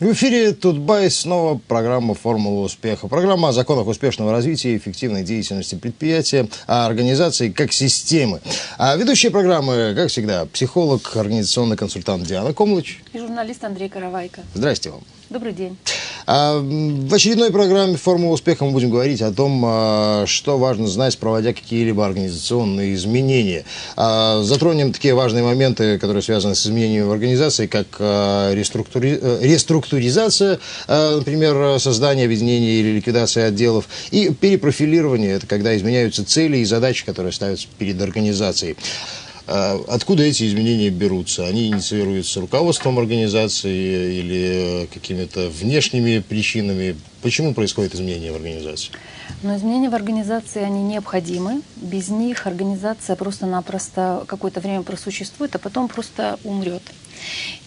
В эфире Тутбай снова программа «Формула успеха». Программа о законах успешного развития и эффективной деятельности предприятия, о организации как системы. А ведущие программы, как всегда, психолог, организационный консультант Диана Комлыч. И журналист Андрей Каравайко. Здрасте вам. Добрый день. А, в очередной программе «Формула успеха» мы будем говорить о том, а, что важно знать, проводя какие-либо организационные изменения. А, затронем такие важные моменты, которые связаны с изменением в организации, как реструктури... Э, реструктуризация, например, создание, объединение или ликвидация отделов, и перепрофилирование, это когда изменяются цели и задачи, которые ставятся перед организацией. А откуда эти изменения берутся? Они инициируются руководством организации или какими-то внешними причинами? Почему происходит изменение в организации? Но изменения в организации, они необходимы. Без них организация просто-напросто какое-то время просуществует, а потом просто умрет.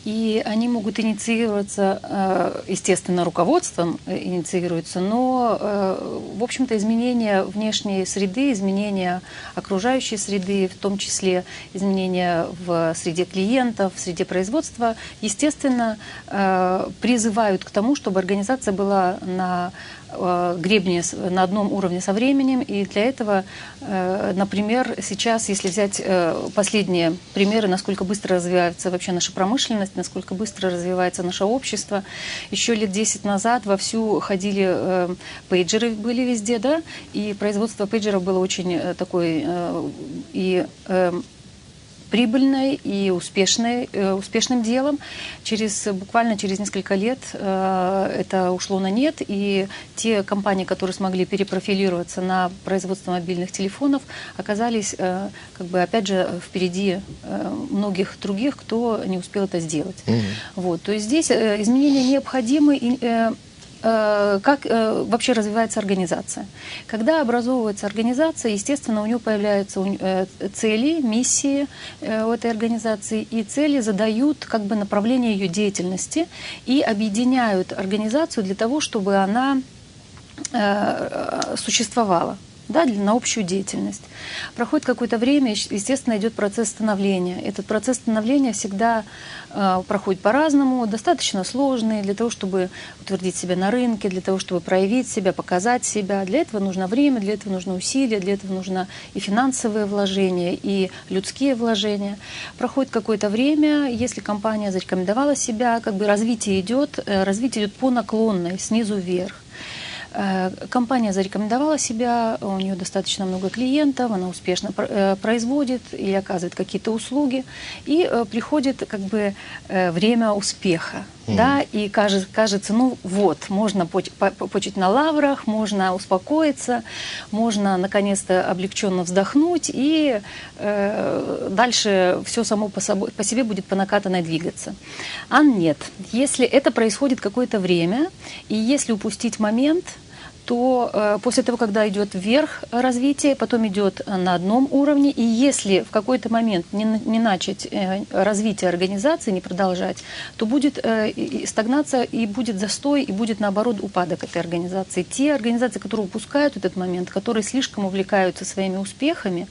И они могут инициироваться, э, естественно, руководством э, инициируются, но, э, в общем-то, изменения внешней среды, изменения окружающей среды, в том числе изменения в среде клиентов, в среде производства, естественно, призывают к тому, чтобы организация была на гребне на одном уровне со временем. И для этого, например, сейчас, если взять последние примеры, насколько быстро развивается вообще наша промышленность, насколько быстро развивается наше общество. Еще лет 10 назад вовсю ходили, э, пейджеры были везде, да, и производство пейджеров было очень э, такой э, и э, прибыльной и успешной, э, успешным делом. Через, буквально через несколько лет э, это ушло на нет, и те компании, которые смогли перепрофилироваться на производство мобильных телефонов, оказались, э, как бы, опять же, впереди многих других, кто не успел это сделать. Mm-hmm. Вот, то есть здесь изменения необходимы, и как э, вообще развивается организация. Когда образовывается организация, естественно, у нее появляются э, цели, миссии у этой организации, и цели задают как бы направление ее деятельности и объединяют организацию для того, чтобы она существовала да, на общую деятельность. Проходит какое-то время, естественно, идет процесс становления. Этот процесс становления всегда э, проходит по-разному, достаточно сложный для того, чтобы утвердить себя на рынке, для того, чтобы проявить себя, показать себя. Для этого нужно время, для этого нужно усилия, для этого нужно и финансовые вложения, и людские вложения. Проходит какое-то время, если компания зарекомендовала себя, как бы развитие идет, э, развитие идет по наклонной, снизу вверх. Э, компания зарекомендовала себя, у нее достаточно много клиентов, она успешно э, производит или оказывает какие-то услуги, и э, приходит как бы время успеха. Mm. Да, и кажется, кажется, ну вот, можно почить на лаврах, можно успокоиться, можно наконец-то облегченно вздохнуть, и э, дальше все само по, собой, по себе будет по накатанной двигаться. А нет, если это происходит какое-то время, и если упустить момент, то э, после того, когда идет вверх развитие, потом идет на одном уровне, и если в какой-то момент не, не начать э, развитие организации, не продолжать, то будет э, стагнация и будет застой, и будет наоборот упадок этой организации. Те организации, которые упускают этот момент, которые слишком увлекаются своими успехами,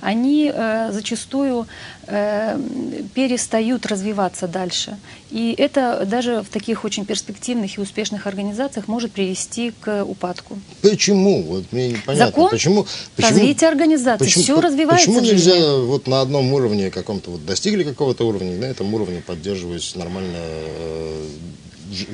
они зачастую перестают развиваться дальше. И это даже в таких очень перспективных и успешных организациях может привести к упадку. Почему? Вот мне непонятно. Закон почему, почему, развитие организации. Почему, все развивается Почему нельзя вот на одном уровне каком-то, вот достигли какого-то уровня, на этом уровне поддерживать нормально э,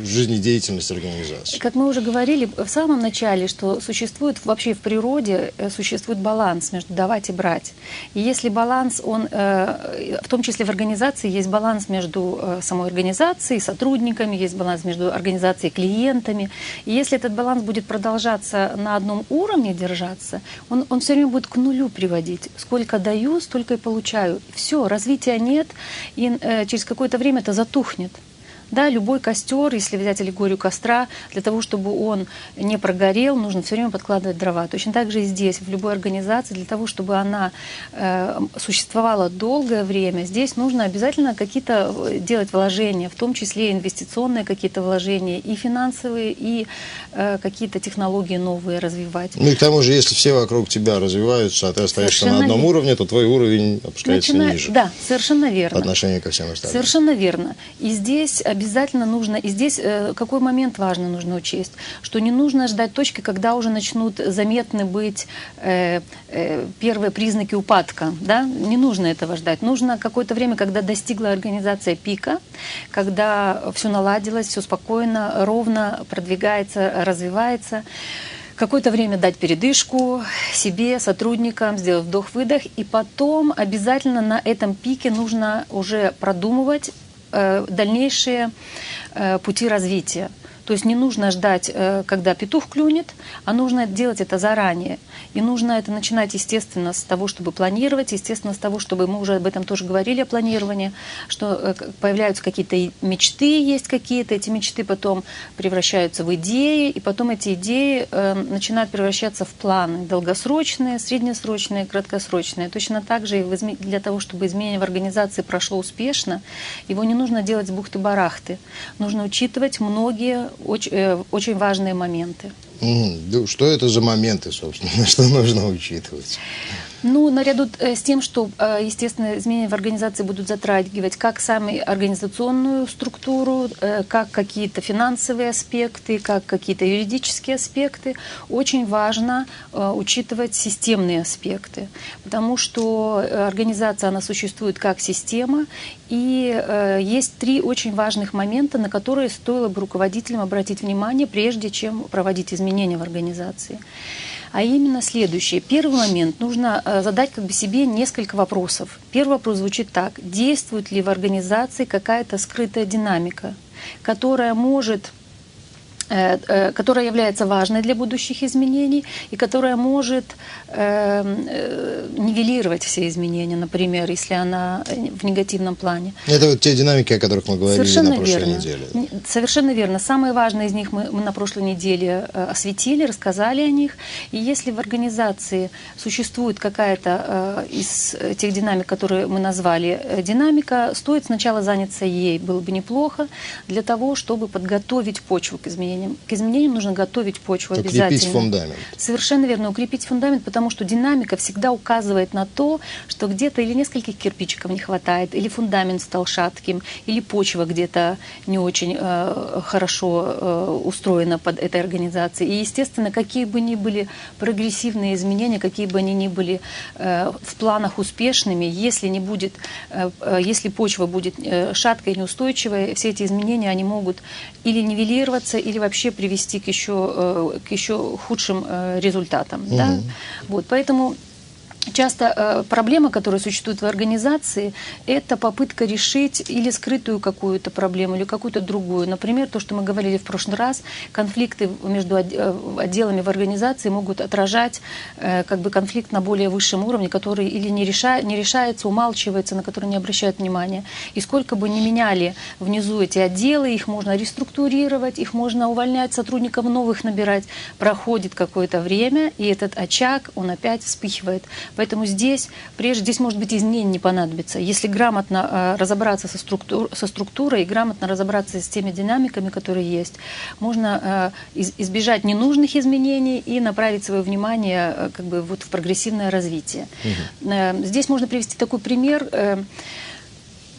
жизнедеятельность организации. Как мы уже говорили в самом начале, что существует вообще в природе э, существует баланс между давать и брать. И если баланс, он, э, в том числе в организации, есть баланс между э, самой организацией, сотрудниками, есть баланс между организацией и клиентами. И если этот баланс будет продолжаться на одном уровне держаться, он, он все время будет к нулю приводить. Сколько даю, столько и получаю. Все, развития нет, и через какое-то время это затухнет. Да, любой костер, если взять аллегорию костра, для того, чтобы он не прогорел, нужно все время подкладывать дрова. Точно так же и здесь, в любой организации, для того, чтобы она э, существовала долгое время, здесь нужно обязательно какие-то э, делать вложения, в том числе инвестиционные какие-то вложения, и финансовые, и э, какие-то технологии новые развивать. Ну и к тому же, если все вокруг тебя развиваются, а ты остаешься совершенно на одном верно. уровне, то твой уровень опускается Начина... ниже. Да, совершенно верно. По отношению ко всем остальным. Совершенно верно. И здесь обязательно нужно, и здесь э, какой момент важно нужно учесть, что не нужно ждать точки, когда уже начнут заметны быть э, э, первые признаки упадка, да, не нужно этого ждать. Нужно какое-то время, когда достигла организация пика, когда все наладилось, все спокойно, ровно продвигается, развивается, какое-то время дать передышку себе, сотрудникам, сделать вдох-выдох, и потом обязательно на этом пике нужно уже продумывать дальнейшие э, пути развития. То есть не нужно ждать, э, когда петух клюнет, а нужно делать это заранее. И нужно это начинать, естественно, с того, чтобы планировать, естественно, с того, чтобы мы уже об этом тоже говорили, о планировании, что э, появляются какие-то мечты, есть какие-то, эти мечты потом превращаются в идеи, и потом эти идеи э, начинают превращаться в планы долгосрочные, среднесрочные, краткосрочные. Точно так же и для того, чтобы изменение в организации прошло успешно, его не нужно делать с бухты-барахты. Нужно учитывать многие очень, э, очень важные моменты. Что это за моменты, собственно, что нужно учитывать? Ну, наряду э, с тем, что, э, естественно, изменения в организации будут затрагивать как сами организационную структуру, э, как какие-то финансовые аспекты, как какие-то юридические аспекты, очень важно учитывать системные аспекты, потому что организация, она существует как система, и есть три очень важных момента, на которые стоило бы руководителям обратить внимание, прежде чем проводить изменения в организации а именно следующее. Первый момент. Нужно э, задать как бы себе несколько вопросов. Первый вопрос звучит так. Действует ли в организации какая-то скрытая динамика, которая может которая является важной для будущих изменений и которая может э, нивелировать все изменения, например, если она в негативном плане. Это вот те динамики, о которых мы говорили Совершенно на прошлой верно. неделе. Совершенно верно. Самые важные из них мы, мы на прошлой неделе осветили, рассказали о них. И если в организации существует какая-то из тех динамик, которые мы назвали динамика, стоит сначала заняться ей, было бы неплохо, для того, чтобы подготовить почву к изменениям изменениям. К изменениям нужно готовить почву укрепить обязательно. Укрепить фундамент. Совершенно верно, укрепить фундамент, потому что динамика всегда указывает на то, что где-то или нескольких кирпичиков не хватает, или фундамент стал шатким, или почва где-то не очень э, хорошо э, устроена под этой организацией. И, естественно, какие бы ни были прогрессивные изменения, какие бы они ни были э, в планах успешными, если не будет, э, э если почва будет э, шаткой и неустойчивой, все эти изменения, они могут или нивелироваться, или вообще вообще привести к еще, э, к еще худшим э, результатам. Угу. Да? Вот, поэтому Часто э, проблема, которая существует в организации, это попытка решить или скрытую какую-то проблему, или какую-то другую. Например, то, что мы говорили в прошлый раз, конфликты между э, отделами в организации могут отражать э, как бы конфликт на более высшем уровне, который или не, реша, не решается, умалчивается, на который не обращают внимания. И сколько бы ни меняли внизу эти отделы, их можно реструктурировать, их можно увольнять, сотрудников новых набирать. Проходит какое-то время, и этот очаг, он опять вспыхивает. Поэтому здесь, прежде здесь, может быть, изменений не понадобится. Если грамотно э, разобраться со, структур, со структурой и грамотно разобраться с теми динамиками, которые есть, можно э, избежать ненужных изменений и направить свое внимание э, как бы, вот, в прогрессивное развитие. Угу. Здесь можно привести такой пример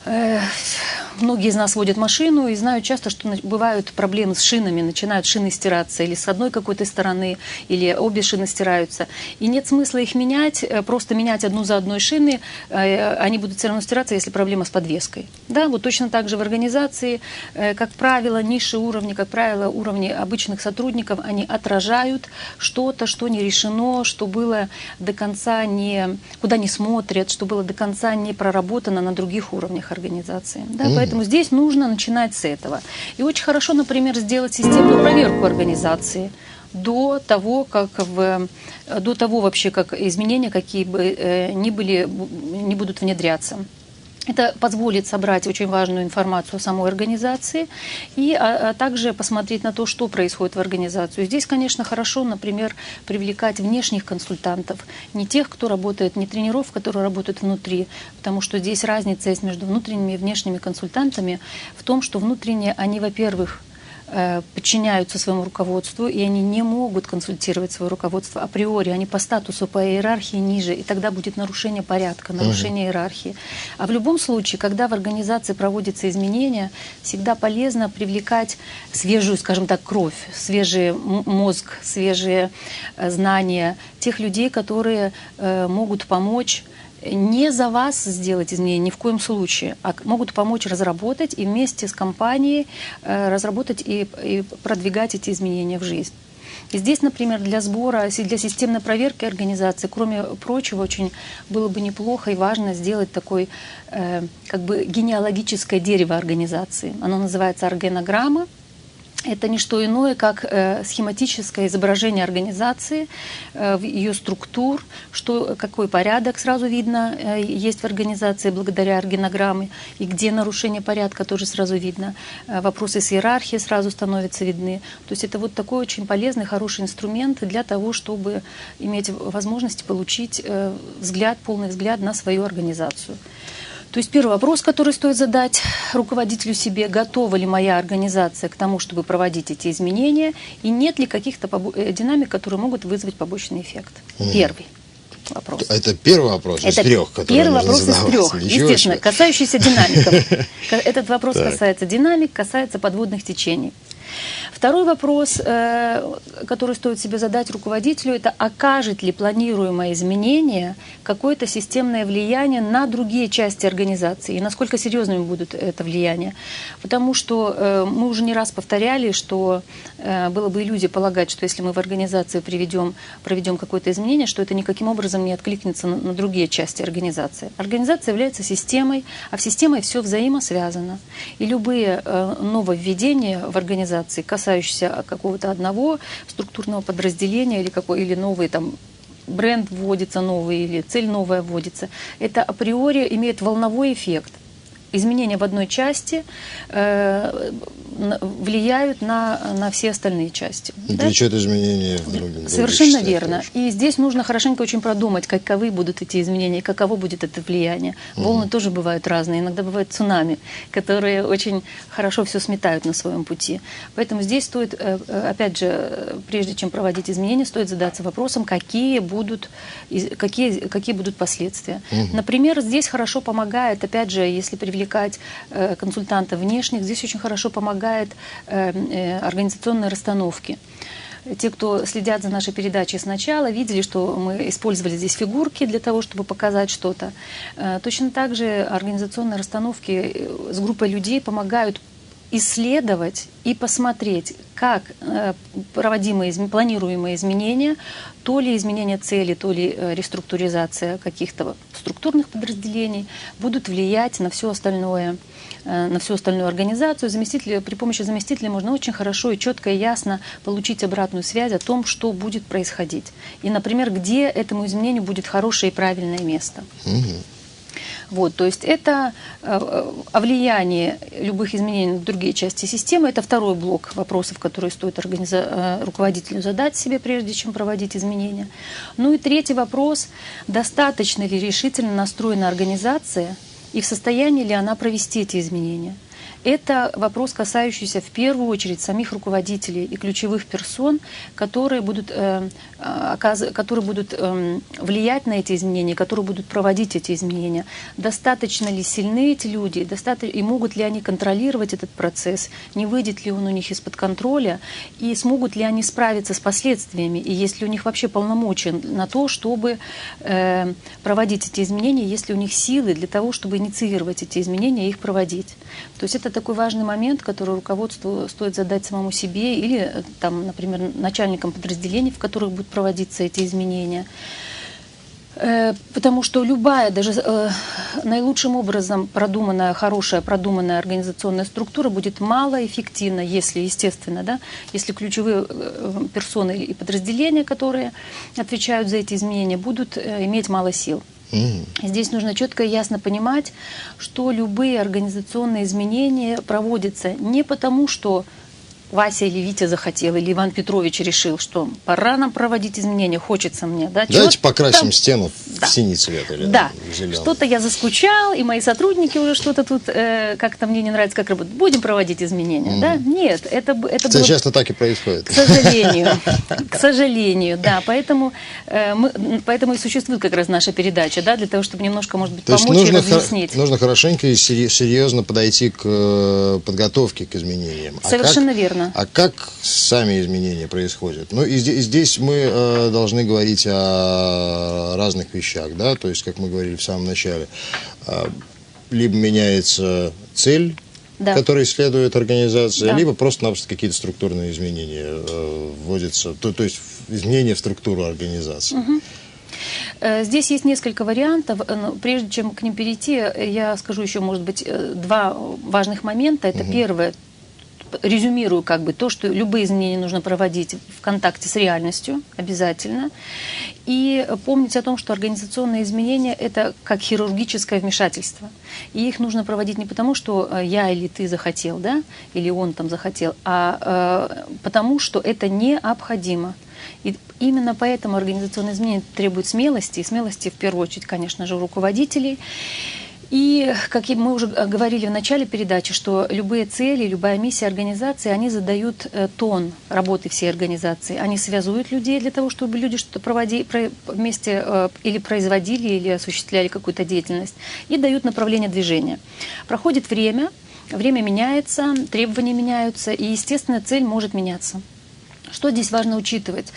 многие из нас водят машину и знают часто, что бывают проблемы с шинами, начинают шины стираться или с одной какой-то стороны, или обе шины стираются. И нет смысла их менять, э, просто менять одну за одной шины, э, они будут все равно стираться, если проблема с подвеской. Да, вот точно так же в организации, э, как правило, низшие уровни, как правило, уровни обычных сотрудников, они отражают что-то, что не решено, что было до конца не, куда не смотрят, что было до конца не проработано на других уровнях организации. Да, mm. Поэтому здесь нужно начинать с этого. И очень хорошо, например, сделать системную проверку организации до того, как в, до того вообще, как изменения какие бы э, ни были, не будут внедряться. Это позволит собрать очень важную информацию о самой организации и а, а также посмотреть на то, что происходит в организации. Здесь, конечно, хорошо, например, привлекать внешних консультантов, не тех, кто работает, не тренеров, которые работают внутри, потому что здесь разница есть между внутренними и внешними консультантами в том, что внутренние, они, во-первых, подчиняются своему руководству, и они не могут консультировать свое руководство априори, они по статусу, по иерархии ниже, и тогда будет нарушение порядка, нарушение угу. иерархии. А в любом случае, когда в организации проводятся изменения, всегда полезно привлекать свежую, скажем так, кровь, свежий мозг, свежие э, знания тех людей, которые э, могут помочь не за вас сделать изменения ни в коем случае, а могут помочь разработать и вместе с компанией э, разработать и, и продвигать эти изменения в жизнь. И здесь, например, для сбора, для системной проверки организации, кроме прочего, очень было бы неплохо и важно сделать такой э, как бы генеалогическое дерево организации. Оно называется органограмма это не что иное, как э, схематическое изображение организации, э, ее структур, что, какой порядок сразу видно э, есть в организации благодаря органограмме, и где нарушение порядка тоже сразу видно. Вопросы с иерархией сразу становятся видны. То есть это вот такой очень полезный, хороший инструмент для того, чтобы иметь возможность получить взгляд, полный взгляд на свою организацию. То есть первый вопрос, который стоит задать руководителю себе, готова ли моя организация к тому, чтобы проводить эти изменения, и нет ли каких-то э, динамик, которые могут вызвать побочный эффект. Mm. Первый вопрос. Это первый вопрос из трех, который Первый вопрос из трех, Ничего естественно, себе. касающийся динамиков. Этот вопрос касается динамик, касается подводных течений. Второй вопрос, э, который стоит себе задать руководителю, это окажет ли планируемое изменение какое-то системное влияние на другие части организации и насколько серьезными будут это влияние. Потому что э, мы уже не раз повторяли, что э, было бы иллюзия полагать, что если мы в организации приведем, проведем какое-то изменение, что это никаким образом не откликнется на, другие части организации. Организация является системой, а в системе все взаимосвязано. И любые нововведения в организации касаются касающийся какого-то одного структурного подразделения или, какой, или новый там бренд вводится новый или цель новая вводится, это априори имеет волновой эффект. Изменения в одной части э, влияют на, на все остальные части. Влечет да? изменения в других Совершенно частях, верно. И здесь нужно хорошенько очень продумать, каковы будут эти изменения, каково будет это влияние. Волны угу. тоже бывают разные. Иногда бывают цунами, которые очень хорошо все сметают на своем пути. Поэтому здесь стоит, э, э, опять же, прежде чем проводить изменения, стоит задаться вопросом, какие будут, какие, какие будут последствия. Угу. Например, здесь хорошо помогает, опять же, если привлекать э, консультантов внешних. Здесь очень хорошо помогает э, э, организационные расстановки. Те, кто следят за нашей передачей сначала, видели, что мы использовали здесь фигурки для того, чтобы показать что-то. Точно так же организационные расстановки с группой людей помогают исследовать и посмотреть, как э, проводимые, планируемые изменения, то ли изменение цели, то ли э, реструктуризация каких-то структурных подразделений будут влиять на все остальное, э, на всю остальную организацию. Заместителя, при помощи заместителя можно очень хорошо и четко и ясно получить обратную связь о том, что будет происходить. И, например, где этому изменению будет хорошее и правильное место. Угу. Вот, то есть это э, о влиянии любых изменений на другие части системы. Это второй блок вопросов, которые стоит организа... Э, руководителю задать себе, прежде чем проводить изменения. Ну и третий вопрос, достаточно ли решительно настроена организация и в состоянии ли она провести эти изменения. Это вопрос, касающийся в первую очередь самих руководителей и ключевых персон, которые будут, э, оказ... которые будут э, влиять на эти изменения, которые будут проводить эти изменения. Достаточно ли сильны эти люди, достаточно... и могут ли они контролировать этот процесс, не выйдет ли он у них из-под контроля, и смогут ли они справиться с последствиями, и есть ли у них вообще полномочия на то, чтобы э, проводить эти изменения, есть ли у них силы для того, чтобы инициировать эти изменения и их проводить. То есть это такой важный момент, который руководству стоит задать самому себе или, э, там, например, начальникам подразделений, в которых будут проводиться эти изменения. Э, потому что любая, даже э, наилучшим образом продуманная, хорошая продуманная организационная структура будет малоэффективна, если, естественно, да, если ключевые э, персоны и подразделения, которые отвечают за эти изменения, будут иметь мало сил. Здесь нужно четко и ясно понимать, что любые организационные изменения проводятся не потому, что Вася или Витя захотел, или Иван Петрович решил, что пора нам проводить изменения, хочется мне. Да, Давайте покрасим там... стену да. в синий цвет или да. Что-то я заскучал, и мои сотрудники уже что-то тут э, как-то мне не нравится, как работать. Будем проводить изменения, mm. да? Нет, это, это было... часто так и происходит. К сожалению. К сожалению, да. Поэтому, э, мы, поэтому и существует как раз наша передача, да, для того, чтобы немножко, может быть, помочь нужно и разъяснить. нужно хорошенько и серьезно подойти к э, подготовке к изменениям. Совершенно верно Верно. А как сами изменения происходят? Ну, и здесь, здесь мы э, должны говорить о разных вещах, да, то есть, как мы говорили в самом начале, э, либо меняется цель, да. которой следует организация, да. либо просто-напросто какие-то структурные изменения э, вводятся, то, то есть изменения в структуру организации. Угу. Здесь есть несколько вариантов. Но прежде чем к ним перейти, я скажу еще, может быть, э, два важных момента. Это угу. первое, резюмирую как бы то, что любые изменения нужно проводить в контакте с реальностью обязательно. И помнить о том, что организационные изменения – это как хирургическое вмешательство. И их нужно проводить не потому, что э, я или ты захотел, да, или он там захотел, а э, потому, что это необходимо. И именно поэтому организационные изменения требуют смелости, и смелости в первую очередь, конечно же, у руководителей. И, как мы уже говорили в начале передачи, что любые цели, любая миссия организации, они задают э, тон работы всей организации. Они связывают людей для того, чтобы люди что-то проводили, вместе э, или производили, или осуществляли какую-то деятельность, и дают направление движения. Проходит время, время меняется, требования меняются, и, естественно, цель может меняться. Что здесь важно учитывать?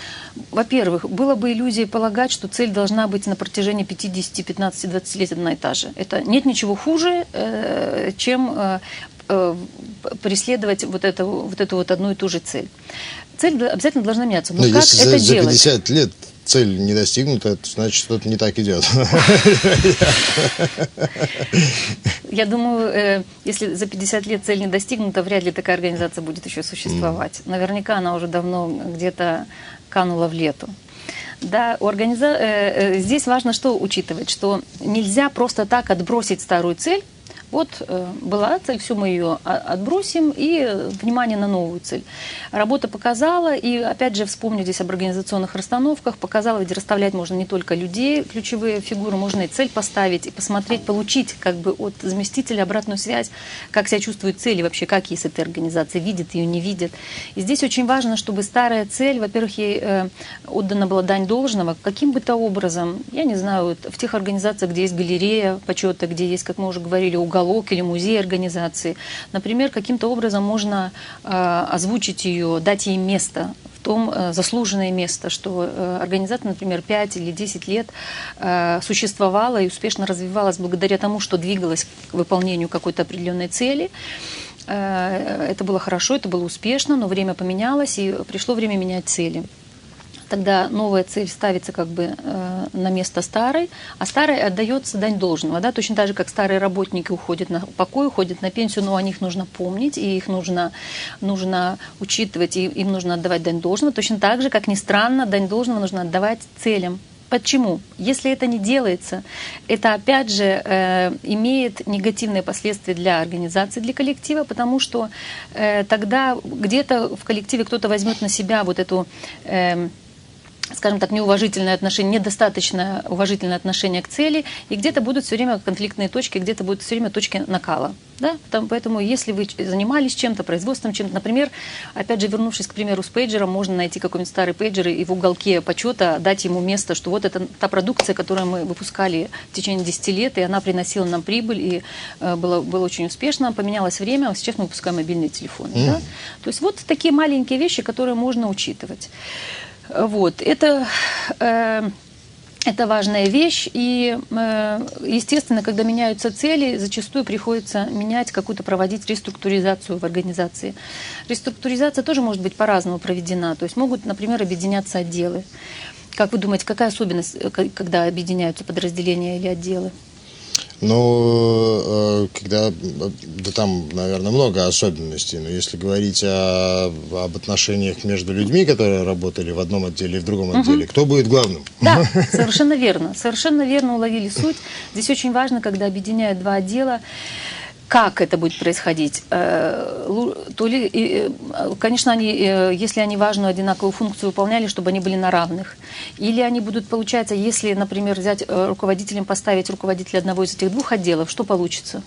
Во-первых, было бы иллюзией полагать, что цель должна быть на протяжении 50, 15, 20 лет одна и та же. Это нет ничего хуже, э, чем э, э, преследовать вот эту, вот эту вот одну и ту же цель. Цель обязательно должна меняться. Но, Но как если это за, делать? за 50 лет цель не достигнута, это значит, что-то не так идет. Я думаю, э, если за 50 лет цель не достигнута, вряд ли такая организация будет еще существовать. Наверняка она уже давно где-то канула в лету. Да, у организа... Э, э, здесь важно что учитывать, что нельзя просто так отбросить старую цель вот э, была цель, все мы ее отбросим, и э, внимание на новую цель. Работа показала, и опять же вспомню здесь об организационных расстановках, показала, ведь расставлять можно не только людей, ключевые фигуры, можно и цель поставить, и посмотреть, получить как бы от заместителя обратную связь, как себя чувствует цель, и вообще как ей с этой организацией, видит ее, не видит. И здесь очень важно, чтобы старая цель, во-первых, ей э, отдана была дань должного, каким бы то образом, я не знаю, в тех организациях, где есть галерея почета, где есть, как мы уже говорили, уголок, уголок или музей организации. Например, каким-то образом можно э, озвучить ее, дать ей место в том э, заслуженное место, что э, организация, например, 5 или 10 лет существовала и успешно развивалась благодаря тому, что двигалась к выполнению какой-то определенной цели. Это было хорошо, это было успешно, но время поменялось, и пришло время менять цели тогда новая цель ставится как бы э, на место старой, а старой отдается дань должного. Да? Точно так же, как старые работники уходят на покой, уходят на пенсию, но о них нужно помнить, и их нужно, нужно учитывать, и им нужно отдавать дань должного. Точно так же, как ни странно, дань должного нужно отдавать целям. Почему? Если это не делается, это опять же э, имеет негативные последствия для организации, для коллектива, потому что э, тогда где-то в коллективе кто-то возьмет на себя вот эту э, скажем так, неуважительное отношение, недостаточно уважительное отношение к цели, и где-то будут все время конфликтные точки, где-то будут все время точки накала. Да? Поэтому если вы занимались чем-то, производством чем-то, например, опять же, вернувшись к примеру с пейджером, можно найти какой-нибудь старый пейджер и в уголке почета дать ему место, что вот это та продукция, которую мы выпускали в течение 10 лет, и она приносила нам прибыль, и э, было, было очень успешно, поменялось время, а сейчас мы выпускаем мобильные телефоны. Mm. Да? То есть вот такие маленькие вещи, которые можно учитывать. Вот, это, э, это важная вещь, и, э, естественно, когда меняются цели, зачастую приходится менять какую-то, проводить реструктуризацию в организации. Реструктуризация тоже может быть по-разному проведена, то есть могут, например, объединяться отделы. Как вы думаете, какая особенность, э, когда объединяются подразделения или отделы? Ну, э, когда, да там, наверное, много особенностей, но если говорить о, об отношениях между людьми, которые работали в одном отделе и в другом отделе, угу. кто будет главным? Да, совершенно верно, совершенно верно уловили суть. Здесь очень важно, когда объединяют два отдела, как это будет происходить? То ли, конечно, они, если они важную одинаковую функцию выполняли, чтобы они были на равных. Или они будут, получается, если, например, взять руководителем, поставить руководителя одного из этих двух отделов, что получится?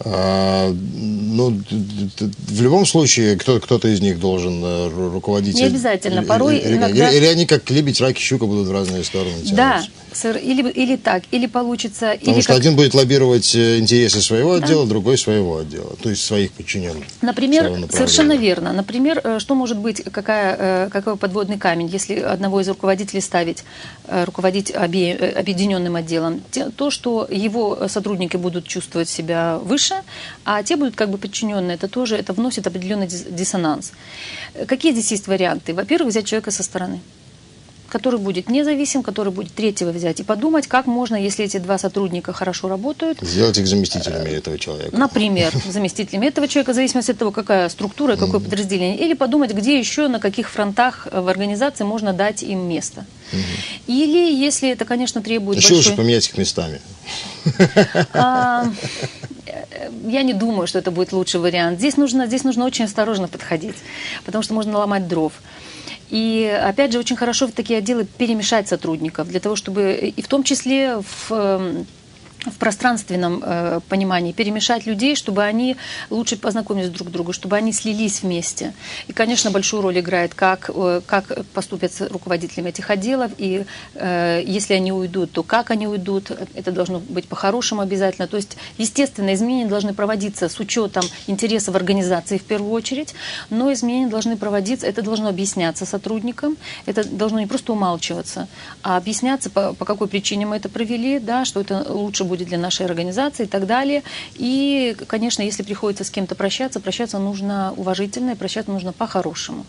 А, ну, в любом случае, кто, кто-то из них должен э, руководить. Не обязательно. Порой или, иногда... или, они как лебедь, рак и щука будут в разные стороны тянуться. Да, сэр, или, или так, или получится... Потому или что как... один будет лоббировать э, интересы своего да. отдела, другой своего отдела, то есть своих подчиненных. Например, совершенно верно. Например, э, что может быть, какая, какой подводный камень, если одного из руководителей ставить, руководить объединенным отделом? То, что его сотрудники будут чувствовать себя выше, а те будут как бы подчиненные. Это тоже это вносит определенный диссонанс. Какие здесь есть варианты? Во-первых, взять человека со стороны который будет независим, который будет третьего взять, и подумать, как можно, если эти два сотрудника хорошо работают... Сделать их заместителями этого человека. Например, заместителями этого человека, в зависимости от того, какая структура, какое mm-hmm. подразделение. Или подумать, где еще, на каких фронтах в организации можно дать им место. Mm-hmm. Или, если это, конечно, требует Еще большой... лучше поменять их местами. А, я не думаю, что это будет лучший вариант. Здесь нужно, здесь нужно очень осторожно подходить, потому что можно ломать дров. И опять же, очень хорошо в такие отделы перемешать сотрудников, для того, чтобы и в том числе в эм, в пространственном э, понимании, перемешать людей, чтобы они лучше познакомились друг с другом, чтобы они слились вместе. И, конечно, большую роль играет, как, э, как поступят с руководителями этих отделов, и э, если они уйдут, то как они уйдут, это должно быть по-хорошему обязательно. То есть, естественно, изменения должны проводиться с учетом интересов организации в первую очередь, но изменения должны проводиться, это должно объясняться сотрудникам, это должно не просто умалчиваться, а объясняться, по, по какой причине мы это провели, да, что это лучше будет для нашей организации и так далее. И, конечно, если приходится с кем-то прощаться, прощаться нужно уважительно и прощаться нужно по-хорошему.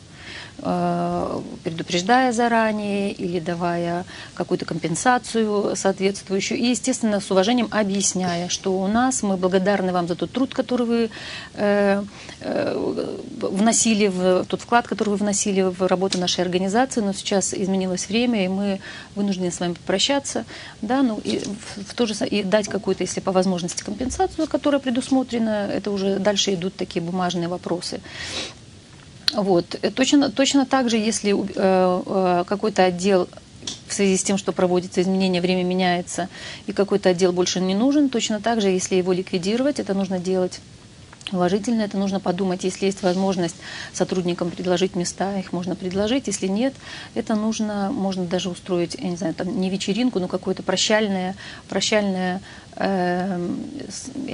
Э, предупреждая заранее или давая какую-то компенсацию соответствующую. И, естественно, с уважением объясняя, что у нас мы благодарны вам за тот труд, который вы э, э, вносили, в тот вклад, который вы вносили в работу нашей организации, но сейчас изменилось время, и мы вынуждены с вами попрощаться, да, ну и в то же и дать какую-то, если по возможности, компенсацию, которая предусмотрена, это уже дальше идут такие бумажные вопросы. Вот. Э, точно, точно так же, если э, э, какой-то отдел в связи с тем, что проводится изменение, время меняется, и какой-то отдел больше не нужен, точно так же, если его ликвидировать, это нужно делать Уважительно это нужно подумать, если есть возможность сотрудникам предложить места, их можно предложить, если нет, это нужно, можно даже устроить, я не знаю, там не вечеринку, но какое-то прощальное, прощальное э,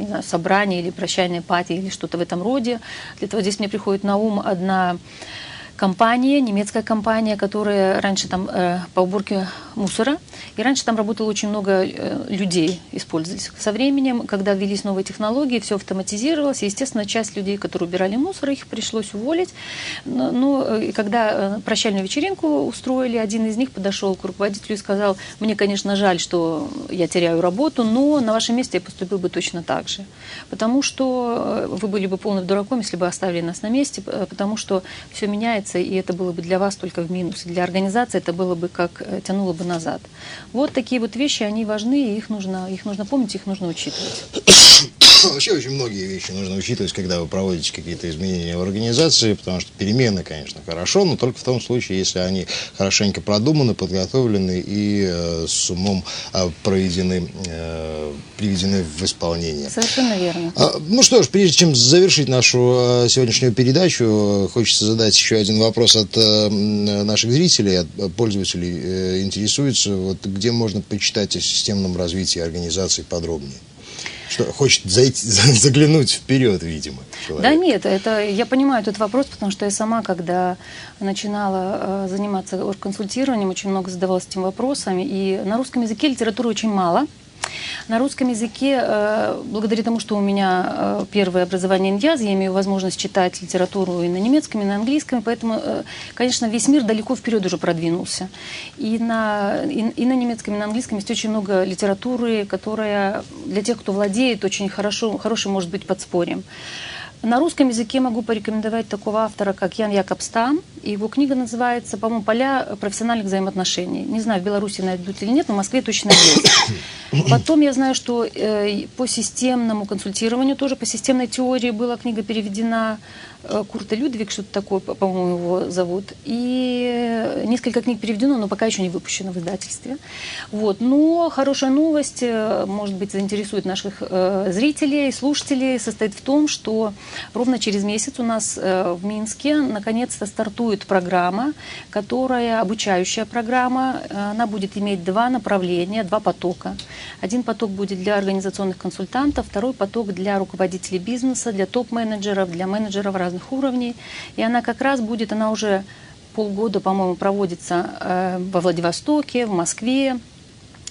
знаю, собрание или прощальное пати или что-то в этом роде. Для этого здесь мне приходит на ум одна компания, немецкая компания, которая раньше там э, по уборке мусора, и раньше там работало очень много э, людей, использовались. Со временем, когда ввелись новые технологии, все автоматизировалось, и, естественно, часть людей, которые убирали мусор, их пришлось уволить. Но, но э, когда э, прощальную вечеринку устроили, один из них подошел к руководителю и сказал, мне, конечно, жаль, что я теряю работу, но на вашем месте я поступил бы точно так же. Потому что э, вы были бы полным дураком, если бы оставили нас на месте, э, потому что все меняется меняется, и это было бы для вас только в минус. Для организации это было бы как э, тянуло бы назад. Вот такие вот вещи, они важны, и их нужно, их нужно помнить, их нужно учитывать. Вообще очень многие вещи нужно учитывать, когда вы проводите какие-то изменения в организации, потому что перемены, конечно, хорошо, но только в том случае, если они хорошенько продуманы, подготовлены и э, с умом э, проведены, э, приведены в исполнение. Совершенно верно. А, ну что ж, прежде чем завершить нашу э, сегодняшнюю передачу, хочется задать еще один вопрос от э, наших зрителей, от пользователей. Э, интересуется, вот, где можно почитать о системном развитии организации подробнее? Что, хочет зайти, заглянуть вперед, видимо. Человек. Да нет, это, я понимаю этот вопрос, потому что я сама, когда начинала э, заниматься консультированием, очень много задавалась этим вопросами. И на русском языке литературы очень мало. На русском языке, э, благодаря тому, что у меня э, первое образование индиаз, я имею возможность читать литературу и на немецком, и на английском, поэтому, э, конечно, весь мир далеко вперед уже продвинулся. И на, и, и на немецком, и на английском есть очень много литературы, которая для тех, кто владеет, очень хорошо, хорошим может быть подспорьем. На русском языке могу порекомендовать такого автора, как Ян Якобстам. Его книга называется, по-моему, «Поля профессиональных взаимоотношений». Не знаю, в Беларуси найдут или нет, но в Москве точно есть. Потом я знаю, что э, по системному консультированию, тоже по системной теории была книга переведена Курта Людвиг, что-то такое, по-моему, его зовут. И несколько книг переведено, но пока еще не выпущено в издательстве. Вот. Но хорошая новость, э, может быть, заинтересует наших э, зрителей, слушателей, состоит в том, что ровно через месяц у нас в Минске наконец-то стартует программа, которая обучающая программа. Она будет иметь два направления, два потока. Один поток будет для организационных консультантов, второй поток для руководителей бизнеса, для топ-менеджеров, для менеджеров разных уровней. И она как раз будет, она уже полгода, по-моему, проводится э, во Владивостоке, в Москве.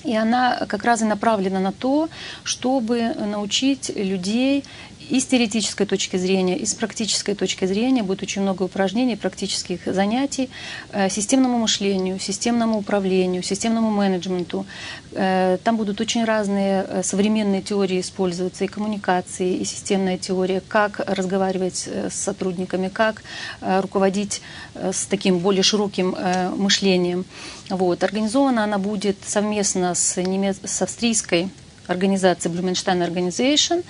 И она как раз и направлена на то, чтобы научить людей и с теоретической точки зрения, и с практической точки зрения будет очень много упражнений, практических занятий э, системному мышлению, системному управлению, системному менеджменту. Э, там будут очень разные э, современные теории использоваться, и коммуникации, и системная теория, как разговаривать с сотрудниками, как руководить с таким более широким мышлением. Вот. Организована она будет совместно с, немец... с австрийской организацией Blumenstein Organization.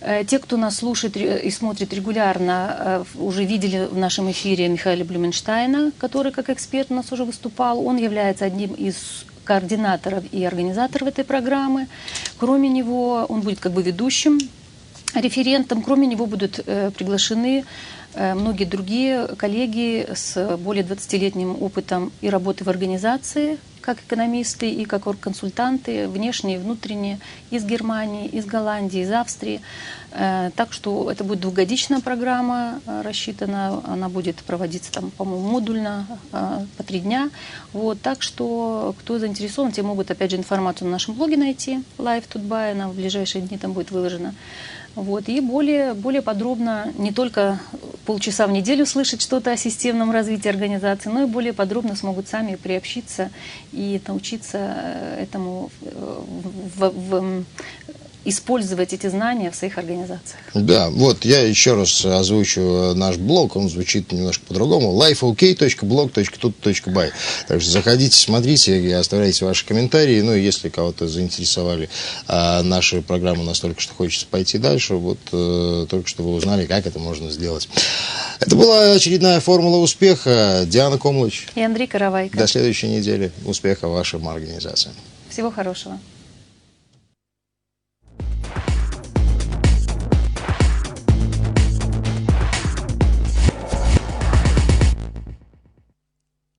Э, те, кто нас слушает и смотрит регулярно, э, уже видели в нашем эфире Михаила Блюменштейна, который как эксперт у нас уже выступал. Он является одним из координаторов и организаторов этой программы. Кроме него, он будет как бы ведущим референтом. Кроме него будут э, приглашены многие другие коллеги с более 20-летним опытом и работы в организации, как экономисты и как консультанты, внешние и внутренние, из Германии, из Голландии, из Австрии. Э, так что это будет двухгодичная программа э, рассчитана, она будет проводиться там, по-моему, модульно э, по три дня. Вот, так что кто заинтересован, те могут опять же информацию на нашем блоге найти, Live Тутбай, она в ближайшие дни там будет выложена. Вот, и более, более подробно не только полчаса в неделю слышать что-то о системном развитии организации, но и более подробно смогут сами приобщиться и научиться этому в, в, использовать эти знания в своих организациях. Да, вот я еще раз озвучу наш блог, он звучит немножко по-другому. lifeok.blog.tut.by Так что заходите, смотрите и оставляйте ваши комментарии. Ну и если кого-то заинтересовали а, наши программы настолько, что хочется пойти дальше, вот а, только что вы узнали, как это можно сделать. Это была очередная формула успеха. Диана Комлыч. И Андрей Каравайко. До следующей недели. Успеха вашим организациям. Всего хорошего.